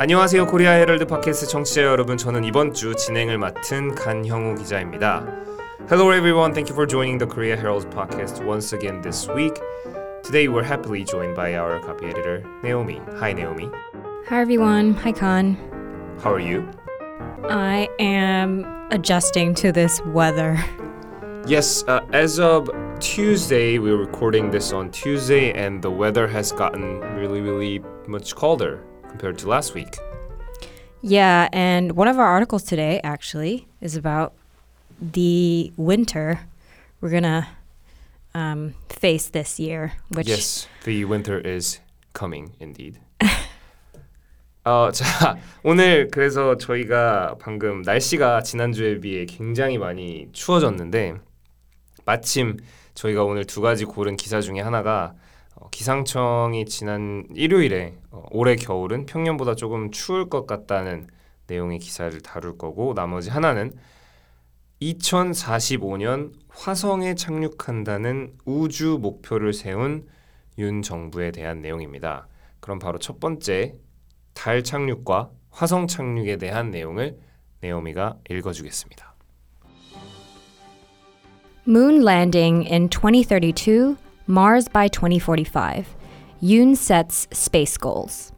안녕하세요 코리아 헤럴드 팟캐스트 청취자 여러분 저는 이번 주 진행을 맡은 간형우 기자입니다. Hello everyone, thank you for joining the Korea Herald podcast once again this week. Today we're happily joined by our copy editor Naomi. Hi Naomi. Hi everyone. Hi Khan. How are you? I am adjusting to this weather. Yes, uh, as of Tuesday, we're recording this on Tuesday, and the weather has gotten really, really much colder compared to last week. Yeah, and one of our articles today actually is about the winter we're gonna um, face this year, which Yes, the winter is coming indeed. 어, 자, 오늘 그래서 저희가 방금 날씨가 지난주에 비해 굉장히 많이 추워졌는데 마침 저희가 오늘 두 가지 고른 기사 중에 하나가 어, 기상청이 지난 일요일에 어, 올해 겨울은 평년보다 조금 추울 것 같다는 내용의 기사를 다룰 거고 나머지 하나는 2045년 화성에 착륙한다는 우주 목표를 세운 윤 정부에 대한 내용입니다. 그럼 바로 첫 번째 달 착륙과 화성 착륙에 대한 내용을 네오미가 읽어주겠습니다. moon landing in 2032, Mars by 2045. Yoon sets space goals.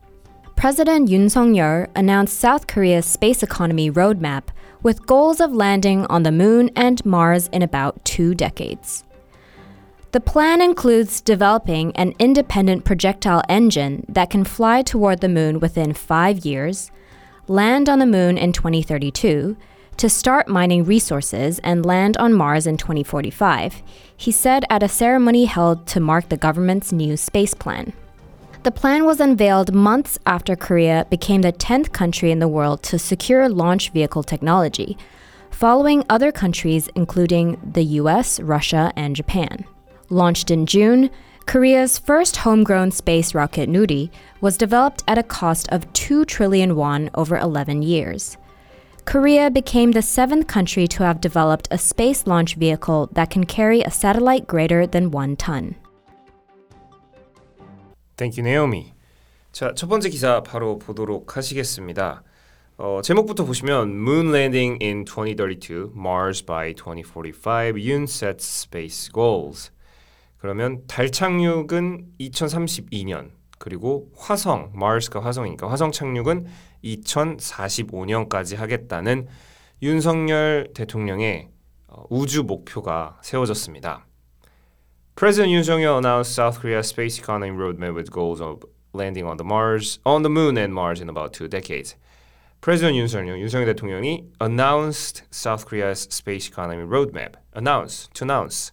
President Yoon Song-yeol announced South Korea's space economy roadmap with goals of landing on the moon and Mars in about 2 decades. The plan includes developing an independent projectile engine that can fly toward the moon within 5 years, land on the moon in 2032, to start mining resources and land on Mars in 2045, he said at a ceremony held to mark the government's new space plan. The plan was unveiled months after Korea became the 10th country in the world to secure launch vehicle technology, following other countries including the US, Russia, and Japan. Launched in June, Korea's first homegrown space rocket Nuri was developed at a cost of 2 trillion won over 11 years. Korea became the seventh country to have developed a space launch vehicle that can carry a satellite greater than one ton. Thank you, 네오미. 자, 첫 번째 기사 바로 보도록 하시겠습니다. 어, 제목부터 보시면 Moon landing in 2032, Mars by 2045, Yoon sets space goals. 그러면 달 착륙은 2032년, 그리고 화성, Mars가 화성이니까 화성 착륙은 2045년까지 하겠다는 윤석열 대통령의 어, 우주 목표가 세워졌습니다. President Yoon Song-yeol announced South Korea's space economy roadmap with goals of landing on the Mars, on the Moon and Mars in about two decades. President 윤석열, 윤석열 대통령이 announced South Korea's space economy roadmap. Announce, to announce.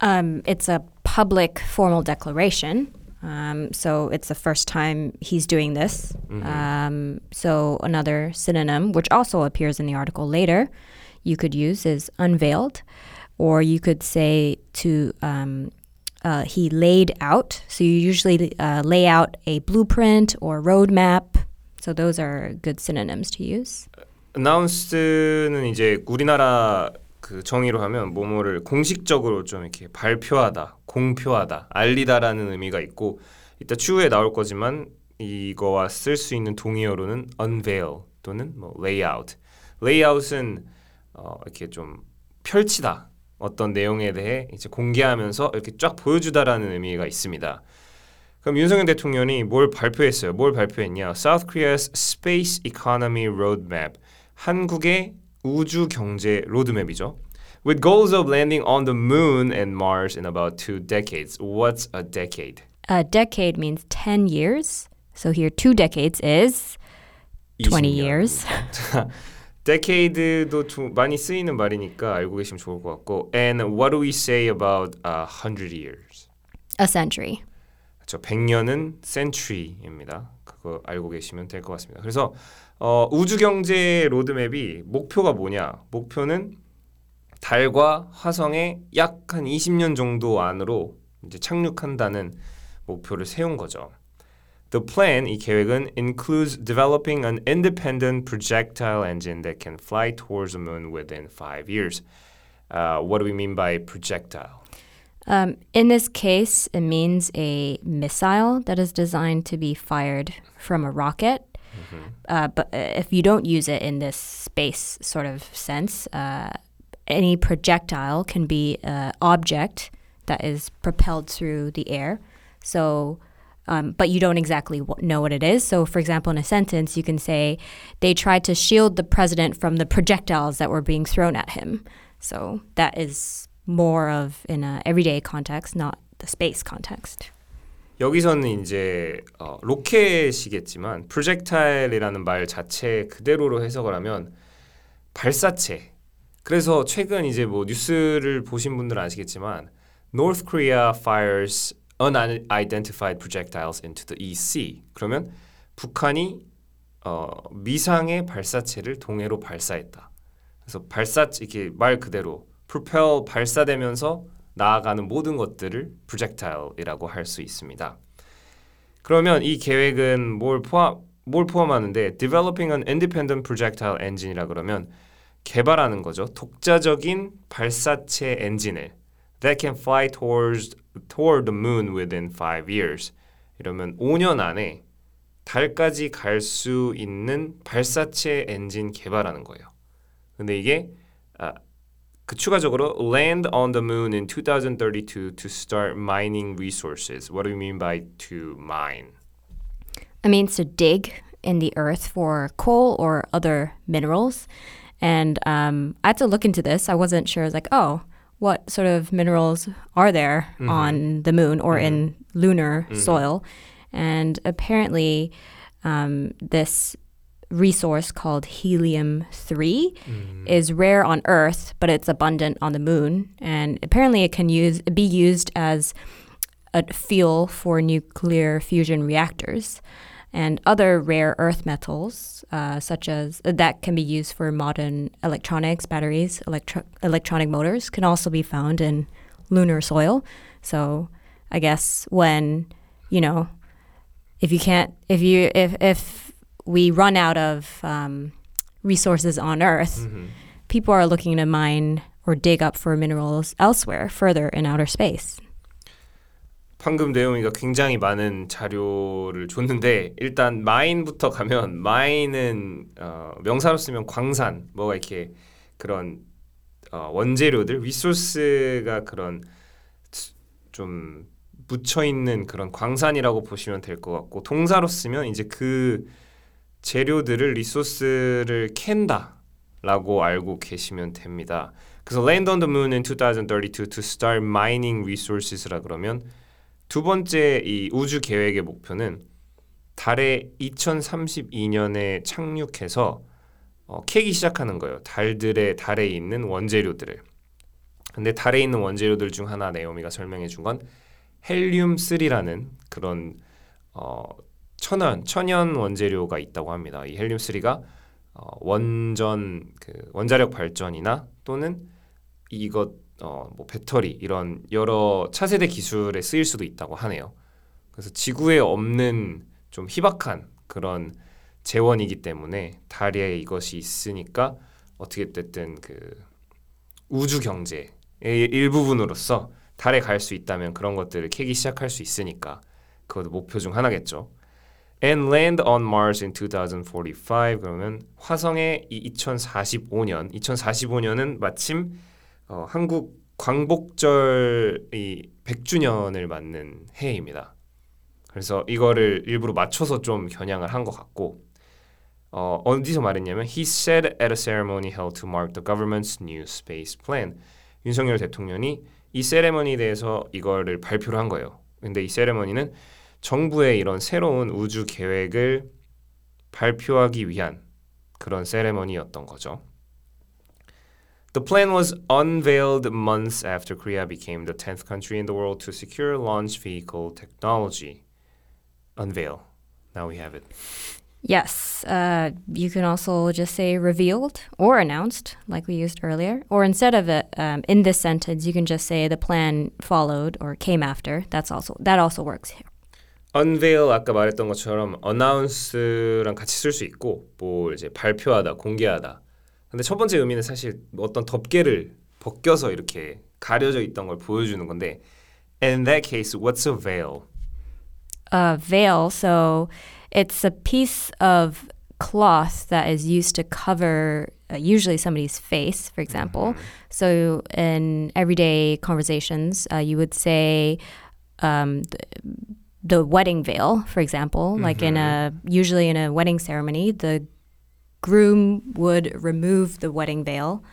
Um, it's a public formal declaration. Um, so it's the first time he's doing this. Um, so another synonym, which also appears in the article later, you could use is unveiled, or you could say to um, uh, he laid out. So you usually uh, lay out a blueprint or roadmap. So those are good synonyms to use. announce는 이제 우리나라 그 정의로 하면 뭐뭐를 공식적으로 좀 이렇게 발표하다, 공표하다, 알리다라는 의미가 있고 이따 추후에 나올 거지만 이거와 쓸 수 있는 동의어로는 unveil 또는 뭐 layout. layout은 어, 이렇게 좀 펼치다. 어떤 내용에 대해 이제 공개하면서 이렇게 쫙 보여주다라는 의미가 있습니다. 그럼 윤석열 대통령이 뭘 발표했어요? 뭘 발표했냐? South Korea's Space Economy Roadmap. 한국의 우주 경제 로드맵이죠. With goals of landing on the moon and Mars in about two decades. What's a decade? A decade means 10 years. So here, two decades is 20 20년. years. decade도 좀 많이 쓰이는 말이니까 알고 계시면 좋을 것 같고. And what do we say about a hundred years? A century. 저 100년은 century입니다. 그거 알고 계시면 될 것 같습니다. 그래서 어, 우주 경제 로드맵이 목표가 뭐냐? 목표는 달과 화성에 약 한 20년 정도 안으로 이제 착륙한다는 목표를 세운 거죠. The plan, 이 계획은 includes developing an independent projectile engine that can fly towards the moon within five years. Uh, what do we mean by projectile? Um, in this case, it means a missile that is designed to be fired from a rocket. Uh, but if you don't use it in this space sort of sense, uh, any projectile can be an object that is propelled through the air. So, um, but you don't exactly w- know what it is. So, for example, in a sentence, you can say, they tried to shield the president from the projectiles that were being thrown at him. So, that is more of in a everyday context, not the space context. 여기서는 이제 어, 로켓이겠지만 projectile이라는 말 자체 그대로로 해석을 하면 발사체. 그래서 최근 이제 뭐 뉴스를 보신 분들은 아시겠지만 North Korea fires unidentified projectiles into the Sea. 그러면 북한이 어, 미상의 발사체를 동해로 발사했다. 그래서 발사 이렇게 말 그대로 propel 발사되면서 나아가는 모든 것들을 projectile이라고 할 수 있습니다. 그러면 이 계획은 뭘 포함 뭘 포함하는데 developing an independent projectile engine이라 그러면 개발하는 거죠. 독자적인 발사체 엔진을 that can fly towards toward the moon within 5 years. 이러면 5년 안에 달까지 갈 수 있는 발사체 엔진 개발하는 거예요. 근데 이게 아, 그 추가적으로 land on the moon in 2032 to start mining resources. What do you mean by to mine? It means to dig in the earth for coal or other minerals. And um, I had to look into this. I wasn't sure. I was like, oh, what sort of minerals are there on the moon or in lunar soil? And apparently, um, this resource called helium 3 is rare on earth but it's abundant on the moon. And apparently it can use be used as a fuel for nuclear fusion reactors and other rare earth metals uh, such as that can be used for modern electronics batteries electro- electronic motors can also be found in lunar soil. So i guess when you know if you can't if you if if we run out of um, resources on earth people are looking to mine or dig up for minerals elsewhere further in outer space 방금 내용이가 굉장히 많은 자료를 줬는데 일단 마인부터 가면 마인은 어, 명사로 쓰면 광산 뭐가 이렇게 그런 어, 원재료들 리소스가 그런 수- 좀 묻혀 있는 그런 광산이라고 보시면 될 것 같고 동사로 쓰면 이제 그 재료들을 리소스를 캔다라고 알고 계시면 됩니다. 그래서 land on the moon in 2032 to start mining resources라 그러면 두 번째 이 우주 계획의 목표는 달에 2032년에 착륙해서 어, 캐기 시작하는 거예요. 달들의 달에 있는 원재료들을. 근데 달에 있는 원재료들 중 하나 네오미가 설명해 준 건 헬륨 3라는 그런 어, 천연 천연 원재료가 있다고 합니다. 이 헬륨 3가 어, 원전 그 원자력 발전이나 또는 이것 어, 뭐 배터리 이런 여러 차세대 기술에 쓰일 수도 있다고 하네요. 그래서 지구에 없는 좀 희박한 그런 재원이기 때문에 달에 이것이 있으니까 어떻게 됐든 그 우주 경제의 일부분으로서 달에 갈 수 있다면 그런 것들을 캐기 시작할 수 있으니까 그것도 목표 중 하나겠죠. And land on Mars in 2045 그러면 화성에 이 2045년 2045년은 마침 어, 한국 광복절 이 100주년을 맞는 해입니다. 그래서 이거를 일부러 맞춰서 좀 겨냥을 한 것 같고 어, 어디서 말했냐면 He said at a ceremony held to mark the government's new space plan. 윤석열 대통령이 이 세레머니에 대해서 이거를 발표를 한 거예요. 근데 이 세레머니는 정부의 이런 새로운 우주 계획을 발표하기 위한 그런 세레머니였던 거죠. The plan was unveiled months after Korea became the 10th country in the world to secure launch vehicle technology. Unveil. Now we have it. Yes, uh, you can also just say revealed or announced, like we used earlier. Or instead of it, um, in this sentence, you can just say the plan followed or came after. That's also that also works here. Unveil 아까 말했던 것처럼 announce랑 같이 쓸 수 있고 뭐 이제 발표하다, 공개하다. 근데 첫 번째 의미는 사실 어떤 덮개를 벗겨서 이렇게 가려져 있던 걸 보여주는 건데 in that case, what's a veil? Uh, veil. So it's a piece of cloth that is used to cover uh, usually somebody's face, for example. So in everyday conversations, uh, you would say um, the, the wedding veil, for example. Like in a usually in a wedding ceremony, the groom would remove the wedding veil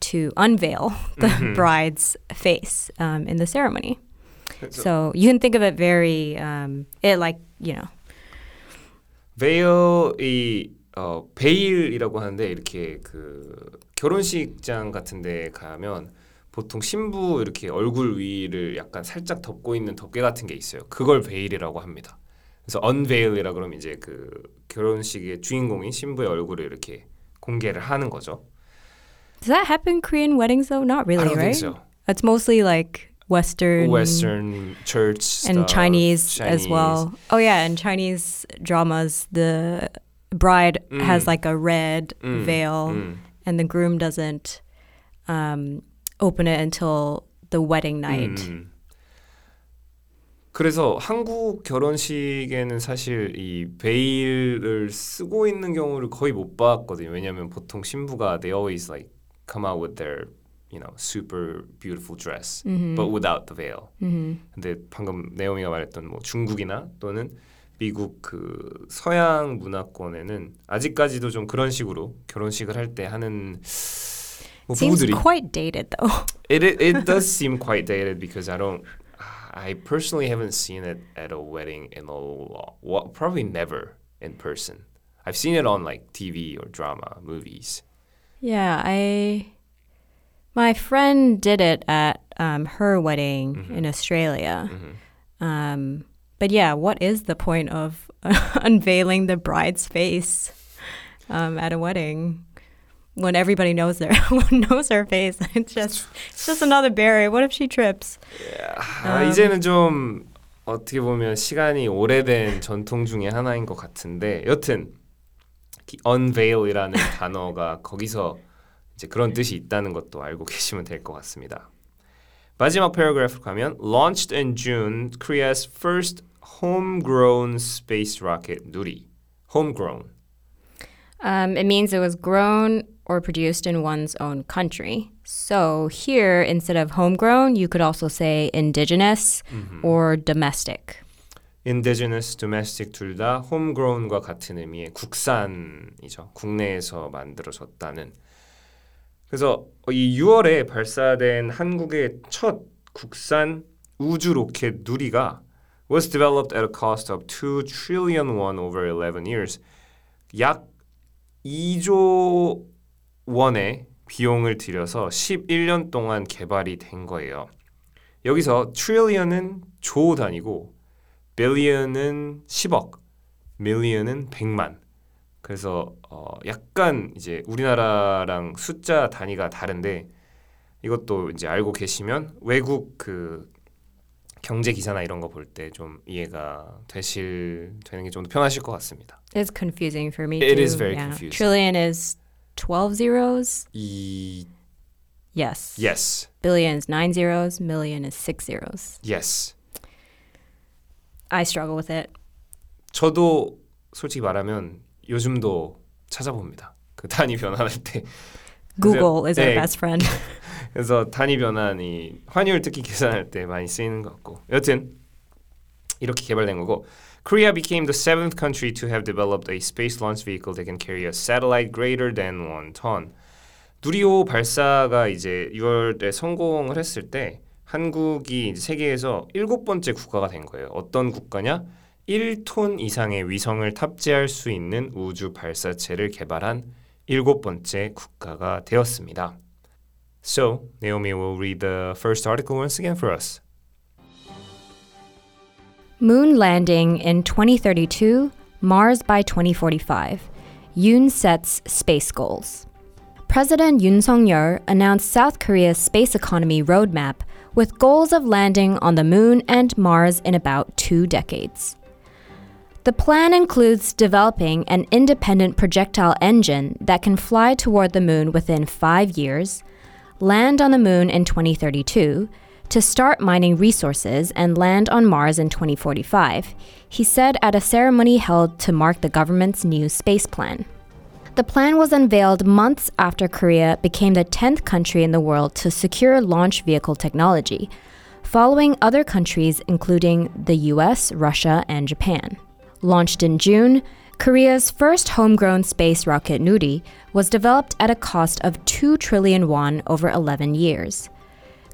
to unveil the bride's face um, in the ceremony. So you can think of it very, um, it like you know, 베일이 어 베일이라고 하는데 이렇게 그 결혼식장 같은데 가면 보통 신부 이렇게 얼굴 위를 약간 살짝 덮고 있는 덮개 같은 게 있어요. 그걸 베일이라고 합니다. 그래서 unveil이라 그러면 이제 그 결혼식의 주인공인 신부의 얼굴을 이렇게 공개를 하는 거죠. does that happen in Korean weddings though? Not really, right? so. It's mostly like Western, Western church and stuff, Chinese, as Chinese. well. Oh yeah, in Chinese dramas, the bride has Mm. like a red 음, veil, 음. and the groom doesn't um, open it until the wedding night. 음. 그래서 한국 결혼식에는 사실 이 베일을 쓰고 있는 경우를 거의 못 봤거든요. 왜냐하면 보통 신부가 they always like come out with their you know super beautiful dress, but without the veil. 근데 방금 네오미가 말했던 뭐 중국이나 또는 미국 그 서양 문화권에는 아직까지도 좀 그런 식으로 결혼식을 할 때 하는 뭐 Seems 부부들이 quite dated though. It, it it does seem quite dated because I don't. I personally haven't seen it at a wedding in a lo- well, probably never in person. I've seen it on like TV or drama movies. yeah, I. My friend did it at um, her wedding in Australia. Um, but yeah, what is the point of unveiling the bride's face um, at a wedding When everybody knows their knows her face? It's just it's just another barrier. What if she trips? 아, 이제는 좀 어떻게 보면 시간이 오래된 전통 중에 하나인 것 같은데 여튼 기- unveil이라는 단어가 거기서 이제 그런 뜻이 있다는 것도 알고 계시면 될 것 같습니다. 마지막 패러그래프 가면 launched in June Korea's first homegrown space rocket 누리. homegrown. Um, it means it was grown or produced in one's own country. So here, instead of homegrown, you could also say indigenous or domestic. indigenous, domestic 둘 다 homegrown과 같은 의미의 국산이죠. 국내에서 만들어졌다는. 그래서 이 6월에 발사된 한국의 첫 국산 우주 로켓 누리가 was developed at a cost of 2 trillion won over 11 years. 약 2조 원의 비용을 들여서 11년 동안 개발이 된 거예요. 여기서 trillion은 조 단위고 billion은 10억, million은 100만. 그래서 어 약간 이제 우리나라랑 숫자 단위가 다른데 이것도 이제 알고 계시면 외국 그 경제 기사나 이런 거 볼 때 좀 이해가 되실 되는 게좀더 편하실 것 같습니다. It's confusing for me It too. is very yeah. confusing. Trillion is 12 zeros. 이 Yes. yes, Billion is nine zeros. Million is six zeros. yes. I struggle with it. 저도 솔직히 말하면 요즘도 찾아봅니다. 그 단위 변환할 때. Google is our 네, best friend. 그래서 단위 변환이 환율 특히 계산할 때 많이 쓰이는 것 같고 여튼 이렇게 개발된 거고 Korea became the seventh country to have developed a space launch vehicle that can carry a satellite greater than one ton. 누리호 발사가 이제 6월에 성공을 했을 때 한국이 이제 세계에서 일곱 번째 국가가 된 거예요. 어떤 국가냐? 1톤 이상의 위성을 탑재할 수 있는 우주 발사체를 개발한 일곱 번째 국가가 되었습니다. So, Naomi will read the first article once again for us. Moon landing in 2032, Mars by 2045. Yoon sets space goals. President Yoon Song-yeol announced South Korea's space economy roadmap with goals of landing on the moon and Mars in about 2 decades. The plan includes developing an independent projectile engine that can fly toward the moon within 5 years, land on the moon in 2032, to start mining resources and land on Mars in 2045, he said at a ceremony held to mark the government's new space plan. The plan was unveiled months after Korea became the 10th country in the world to secure launch vehicle technology, following other countries including the US, Russia, and Japan. Launched in June, Korea's first homegrown space rocket Nuri was developed at a cost of 2 trillion won over 11 years.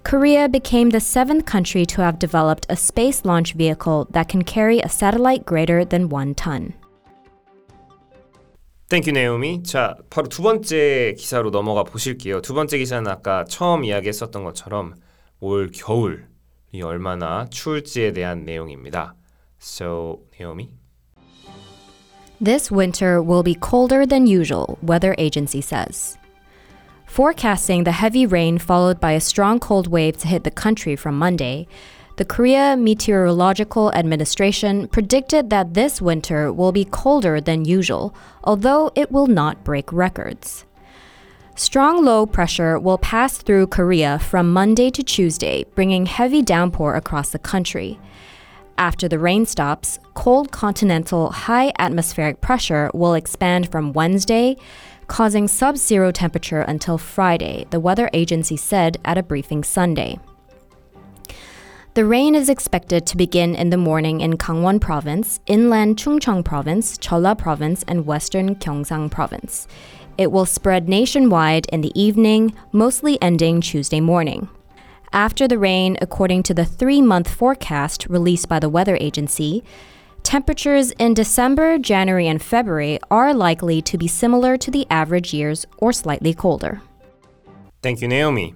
Korea became the seventh country to have developed a space launch vehicle that can carry a satellite greater than one ton. 땡큐 네오미. 자, 바로 두 번째 기사로 넘어가 보실게요. 두 번째 기사는 아까 처음 이야기했었던 것처럼 올 겨울이 얼마나 추울지에 대한 내용입니다. So, 네오미. This winter will be colder than usual, weather agency says. Forecasting the heavy rain followed by a strong cold wave to hit the country from Monday, the Korea Meteorological Administration predicted that this winter will be colder than usual, although it will not break records. Strong low pressure will pass through Korea from Monday to Tuesday, bringing heavy downpour across the country. After the rain stops, cold continental high atmospheric pressure will expand from Wednesday, causing sub zero temperature until Friday, the weather agency said at a briefing Sunday. The rain is expected to begin in the morning in Gangwon Province, inland Chungcheong Province, Cholla Province, and western Gyeongsang Province. It will spread nationwide in the evening, mostly ending Tuesday morning. After the rain, according to the three month forecast released by the weather agency, temperatures in December, January, and February are likely to be similar to the average years or slightly colder. 땡큐 네오미.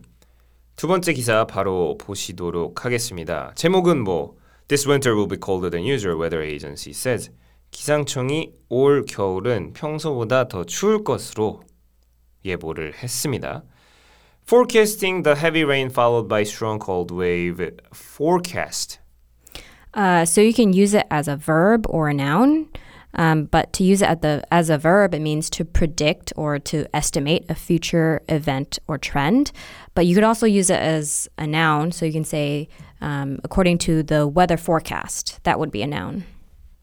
두 번째 기사 바로 보시도록 하겠습니다. 제목은 뭐 This winter will be colder than usual, weather agency says. 기상청이 올 겨울은 평소보다 더 추울 것으로 예보를 했습니다. Forecasting the heavy rain followed by strong cold wave forecast. Uh, so you can use it as a verb or a noun. Um, but to use it at the, as a verb, it means to predict or to estimate a future event or trend. But you could also use it as a noun. So you can say, um, according to the weather forecast, that would be a noun.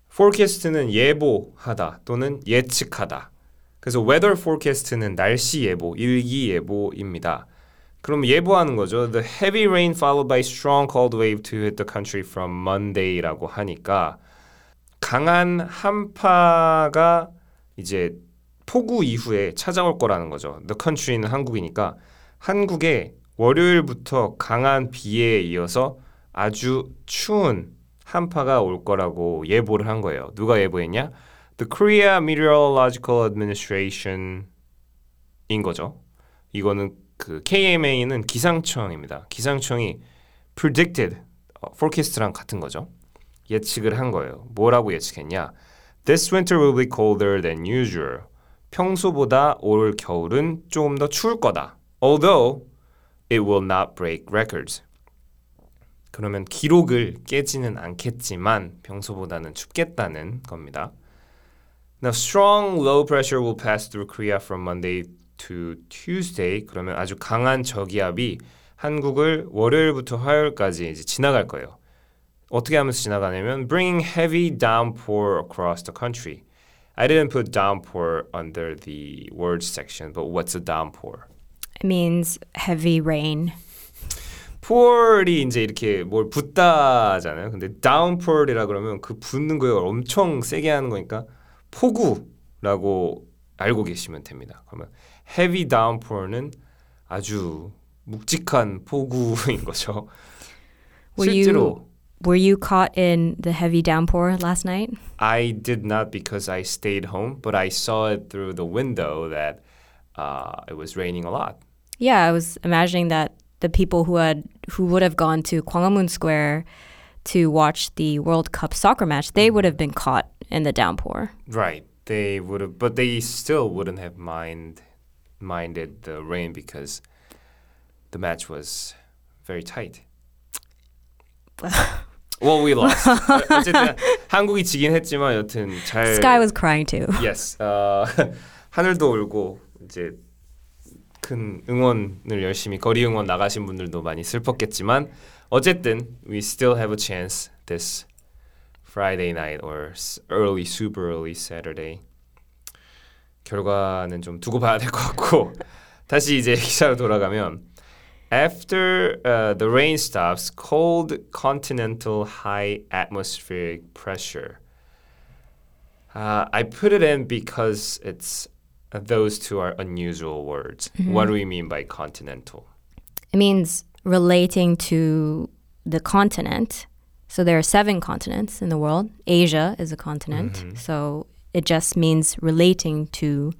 forecast는 예보하다 또는 예측하다. 그래서 weather forecast는 날씨 예보, 일기 예보입니다. 그럼 예보하는 거죠. The heavy rain followed by strong cold wave to hit the country from Monday라고 하니까 강한 한파가 이제 폭우 이후에 찾아올 거라는 거죠. The country는 한국이니까 한국에 월요일부터 강한 비에 이어서 아주 추운 한파가 올 거라고 예보를 한 거예요. 누가 예보했냐? The Korea Meteorological Administration 인 거죠. 이거는 그 KMA는 기상청입니다. 기상청이 predicted, 어, forecast랑 같은 거죠. 예측을 한 거예요. 뭐라고 예측했냐? This winter will be colder than usual. 평소보다 올 겨울은 조금 더 추울 거다. Although it will not break records. 그러면 기록을 깨지는 않겠지만 평소보다는 춥겠다는 겁니다. Now, strong low pressure will pass through Korea from Monday to Tuesday. 그러면 아주 강한 저기압이 한국을 월요일부터 화요일까지 이제 지나갈 거예요. 어떻게 하면서 지나가냐면 bringing heavy downpour across the country. I didn't put downpour under the words section, but what's a downpour? It means heavy rain. pour이 이제 이렇게 뭘 붓다잖아요. 근데 downpour이라 그러면 그 붓는 걸 엄청 세게 하는 거니까 폭우라고 알고 계시면 됩니다. 그러면 heavy downpour는 아주 묵직한 폭우인 거죠. Were 실제로 you were you caught in the heavy downpour last night? I did not because I stayed home, but I saw it through the window that uh, it was raining a lot. Yeah, I was imagining that the people who had who would have gone to Gwanghwamun Square to watch the World Cup soccer match, they would have been caught in the downpour. Right. They would have, but they still wouldn't have mind minded the rain because the match was very tight. well, we lost. 어- 어쨌든 한국이 지긴 했지만 여튼 잘. Sky was crying too. Yes. 어, 하늘도 울고 이제 큰 응원을 열심히 거리 응원 나가신 분들도 많이 슬펐겠지만 어쨌든 we still have a chance this Friday night or s- early super early Saturday. 결과는 좀 두고 봐야 될 것 같고 다시 이제 기사로 돌아가면 After uh, the rain stops, cold continental high atmospheric pressure. Uh, I put it in because it's uh, those two are unusual words. What do we mean by continental? It means relating to the continent. So there are seven continents in the world. Asia is a continent. So it just means relating to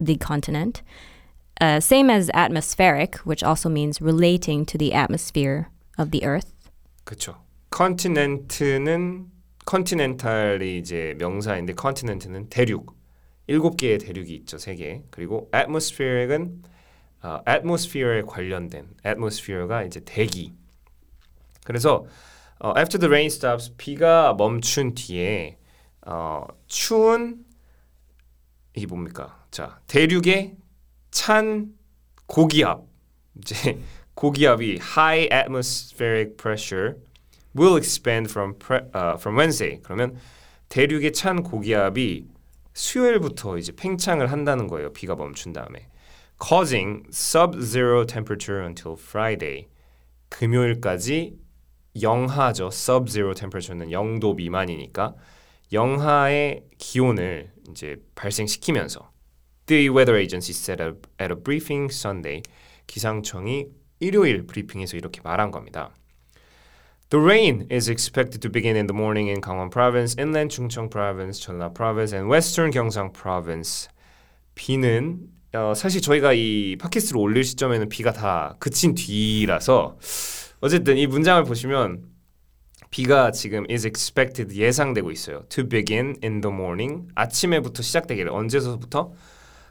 the continent. Uh, same as atmospheric, which also means relating to the atmosphere of the earth. 그렇죠. 컨티넨트는 컨티넨탈이 이제 명사인데 컨티넨트는 대륙. 일곱 개의 대륙이 있죠, 세 개. 그리고 atmospheric은 어, atmosphere에 관련된 atmosphere가 이제 대기. 그래서 어, after the rain stops 비가 멈춘 뒤에 어, 추운 이게 뭡니까? 자, 대륙의 찬 고기압 이제 고기압이 high atmospheric pressure will expand from pre, uh, from Wednesday. 그러면 대륙의 찬 고기압이 수요일부터 이제 팽창을 한다는 거예요. 비가 멈춘 다음에 causing sub-zero temperature until Friday. 금요일까지 영하죠. sub-zero temperature는 0도 미만이니까 영하의 기온을 이제 발생시키면서 The weather agency said at a briefing Sunday 기상청이 일요일 브리핑에서 이렇게 말한 겁니다. The rain is expected to begin in the morning in Gangwon Province, Inland Chungcheong Province, Jeolla Province, and Western Gyeongsang Province. 비는 어, 사실 저희가 이 팟캐스트를 올릴 시점에는 비가 다 그친 뒤라서 어쨌든 이 문장을 보시면 비가 지금 is expected 예상되고 있어요. To begin in the morning 아침에부터 시작되기를 언제서부터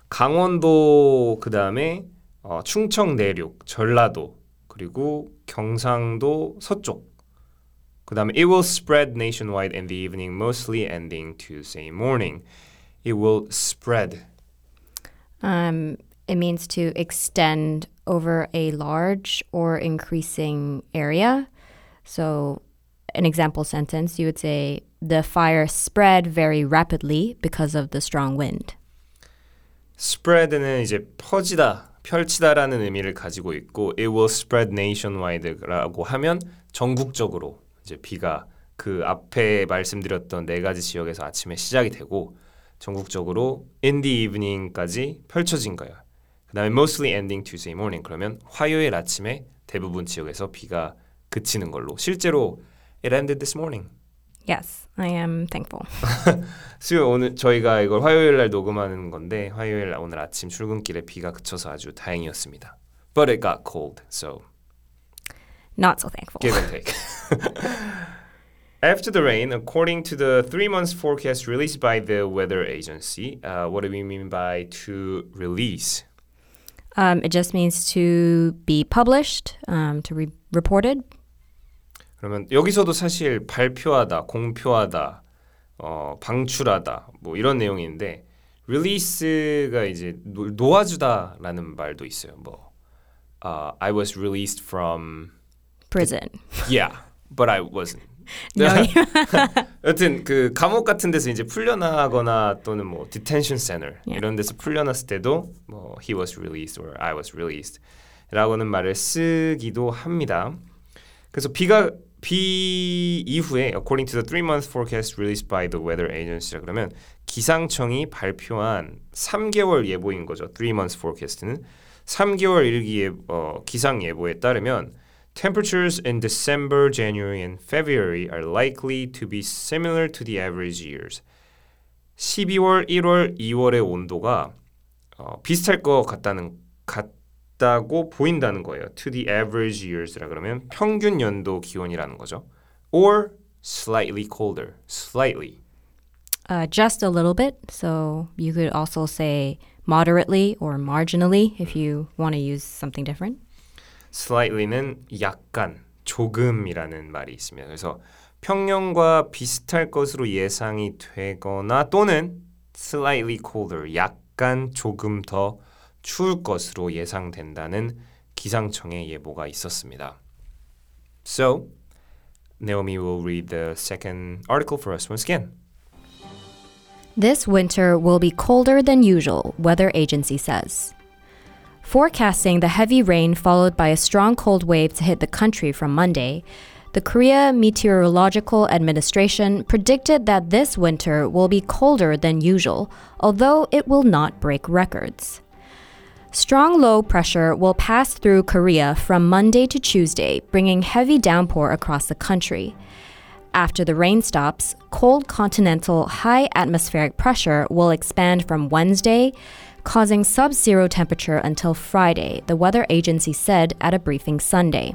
강원도 그 다음에 어, 충청 내륙, 전라도 그리고 경상도 서쪽 그 다음에 it will spread nationwide in the evening, mostly ending Tuesday morning. It will spread. Um, it means to extend over a large or increasing area. So, an example sentence, you would say, the fire spread very rapidly because of the strong wind. spread는 이제 퍼지다, 펼치다라는 의미를 가지고 있고 it will spread nationwide라고 하면 전국적으로 이제 비가 그 앞에 말씀드렸던 네 가지 지역에서 아침에 시작이 되고 전국적으로 in the evening까지 펼쳐진 거예요. 그다음에 mostly ending Tuesday morning 그러면 화요일 아침에 대부분 지역에서 비가 그치는 걸로 실제로 it ended this morning. Yes, I am thankful. 수요 오늘 저희가 이걸 화요일 날 녹음하는 건데 화요일 날 오늘 아침 출근길에 비가 그쳐서 아주 다행이었습니다. But it got cold, so Not so thankful. give and take. After the rain, according to the three months forecast released by the weather agency, uh, what do we mean by to release? Um, it just means to be published, um, to be reported. 그러면 여기서도 사실 발표하다, 공표하다, 어, 방출하다 뭐 이런 내용인데 release가 이제 놓, 놓아주다라는 말도 있어요. 뭐 uh, I was released from Prison. yeah, but I wasn't. 여튼 그 감옥 같은 데서 이제 풀려나거나 또는 뭐 detention center Yeah. 이런 데서 풀려났을 때도 뭐 he was released or I was released라고는 말을 쓰기도 합니다. 그래서 비가 비 이후에 according to the three month forecast released by the weather agency라 그러면 기상청이 발표한 3개월 예보인 거죠. three months forecast는 3개월 일기 예, 어, 기상 예보에 따르면 temperatures in December, January, and February are likely to be similar to the average years. 12월, 1월, 2월의 온도가 어, 비슷할 것 같다는 같 다고 보인다는 거예요. To the average years라 그러면 평균 연도 기온이라는 거죠. Or slightly colder. Slightly. uh, just a little bit. So you could also say moderately or marginally if you want to use something different. slightly는 약간, 조금이라는 말이 있습니다. 그래서 평년과 비슷할 것으로 예상이 되거나 또는 slightly colder, 약간 조금 더 추울 것으로 예상된다는 기상청의 예보가 있었습니다. So, Naomi will read the second article for us once again. This winter will be colder than usual, weather agency says. Forecasting the heavy rain followed by a strong cold wave to hit the country from Monday, the Korea Meteorological Administration predicted that this winter will be colder than usual, although it will not break records. Strong low pressure will pass through Korea from Monday to Tuesday, bringing heavy downpour across the country. After the rain stops, cold continental high atmospheric pressure will expand from Wednesday, causing sub zero temperature until Friday, the weather agency said at a briefing Sunday.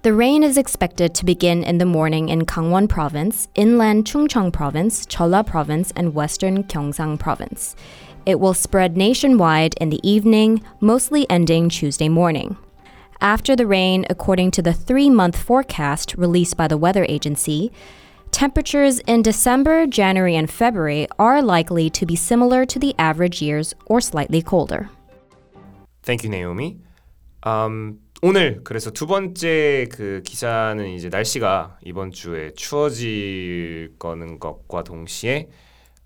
The rain is expected to begin in the morning in Gangwon Province, inland Chungcheong Province, Cholla Province, and western Gyeongsang Province. It will spread nationwide in the evening, mostly ending Tuesday morning. After the rain, according to the three month forecast released by the weather agency, temperatures in December, January, and February are likely to be similar to the average years or slightly colder. Thank you, Naomi. Um, 오늘 그래서 두 번째 그 기사는 이제 날씨가 이번 주에 추워질 거는 것과 동시에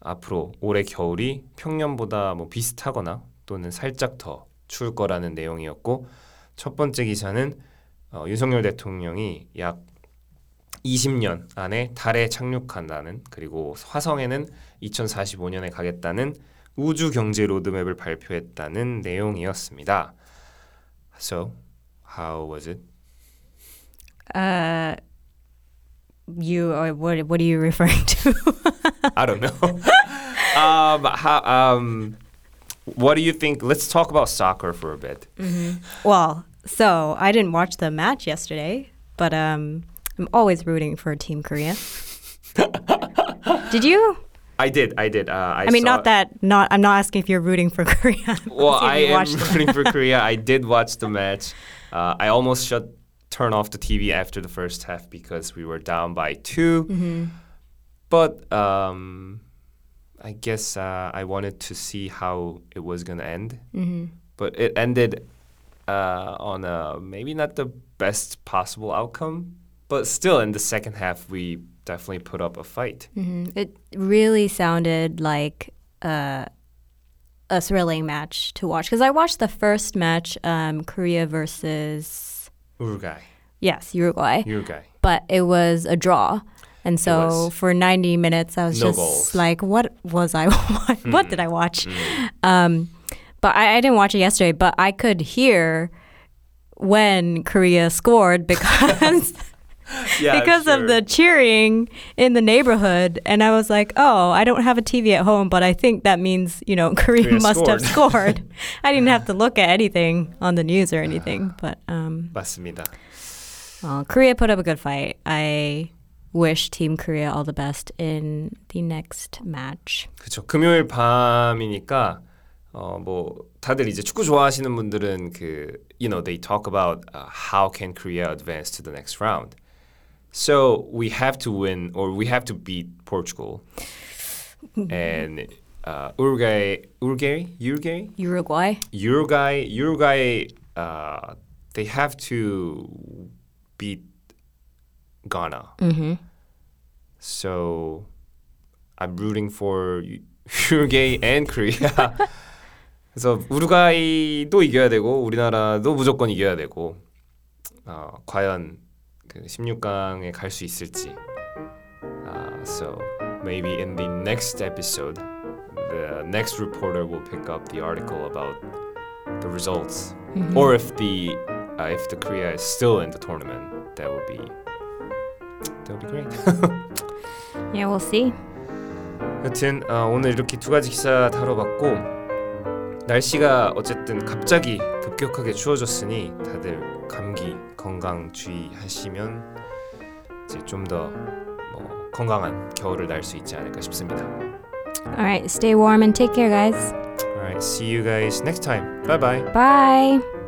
앞으로 올해 겨울이 평년보다 뭐 비슷하거나 또는 살짝 더 추울 거라는 내용이었고 첫 번째 기사는 어, 윤석열 대통령이 약 20년 안에 달에 착륙한다는 그리고 화성에는 2045년에 가겠다는 우주 경제 로드맵을 발표했다는 내용이었습니다. So, how was it? Uh, you or what? What are you referring to? I don't know. um, how, um, what do you think? Let's talk about soccer for a bit. Well, so I didn't watch the match yesterday, but um, I'm always rooting for Team Korea. Did you? I did. I did. Uh, I, I, mean, not that. Not. I'm not asking if you're rooting for Korea. Well, I am rooting for Korea. I did watch the match. Uh, I almost shut turn off the TV after the first half because we were down by 2 Mm-hmm. But um, I guess uh, I wanted to see how it was gonna end. Mm-hmm. But it ended uh, on a maybe not the best possible outcome. But still, in the second half, we definitely put up a fight. Mhm. It really sounded like uh, a thrilling match to watch because I watched the first match, um, Korea versus Uruguay, yes Uruguay, Uruguay. but it was a draw. And so for 90 minutes, I was No just goals. like, what was I, what did I watch? Um, but I, I didn't watch it yesterday, but I could hear when Korea scored because Yeah, because of sure. the cheering in the neighborhood and I was like, "Oh, I don't have a TV at home, but I think that means, you know, Korea, Korea must have scored." scored." I didn't have to look at anything on the news or anything, but um 맞습니다. well, Korea put up a good fight. I wish Team Korea all the best in the next match. 그렇죠. 금요일 밤이니까 어 뭐 다들 이제 축구 좋아하시는 분들은 그 you know they talk about uh, how can Korea advance to the next round. So we have to win or we have to beat Portugal and uh, Uruguay, Uruguay, Uruguay, Uruguay? Uruguay, Uruguay. Uh, they have to beat Ghana. Mhm. So I'm rooting for Uruguay and Korea. 그래서 우루과이도 이겨야 되고 우리나라도 무조건 이겨야 되고 어, 과연 그 16강에 갈 수 있을지. Uh, so maybe in the next episode, the next reporter will pick up the article about the results, or if the uh, if the Korea is still in the tournament, that would be that would be great. Yeah, we'll see. 여튼 어, 오늘 이렇게 두 가지 기사 다뤄봤고 날씨가 어쨌든 갑자기 급격하게 추워졌으니 다들 감기 건강 주의하시면 이제 좀더 뭐, 건강한 겨울을 날 수 있지 않을까 싶습니다. All right, stay warm and take care, guys. Alright, see you guys next time. Bye bye. Bye.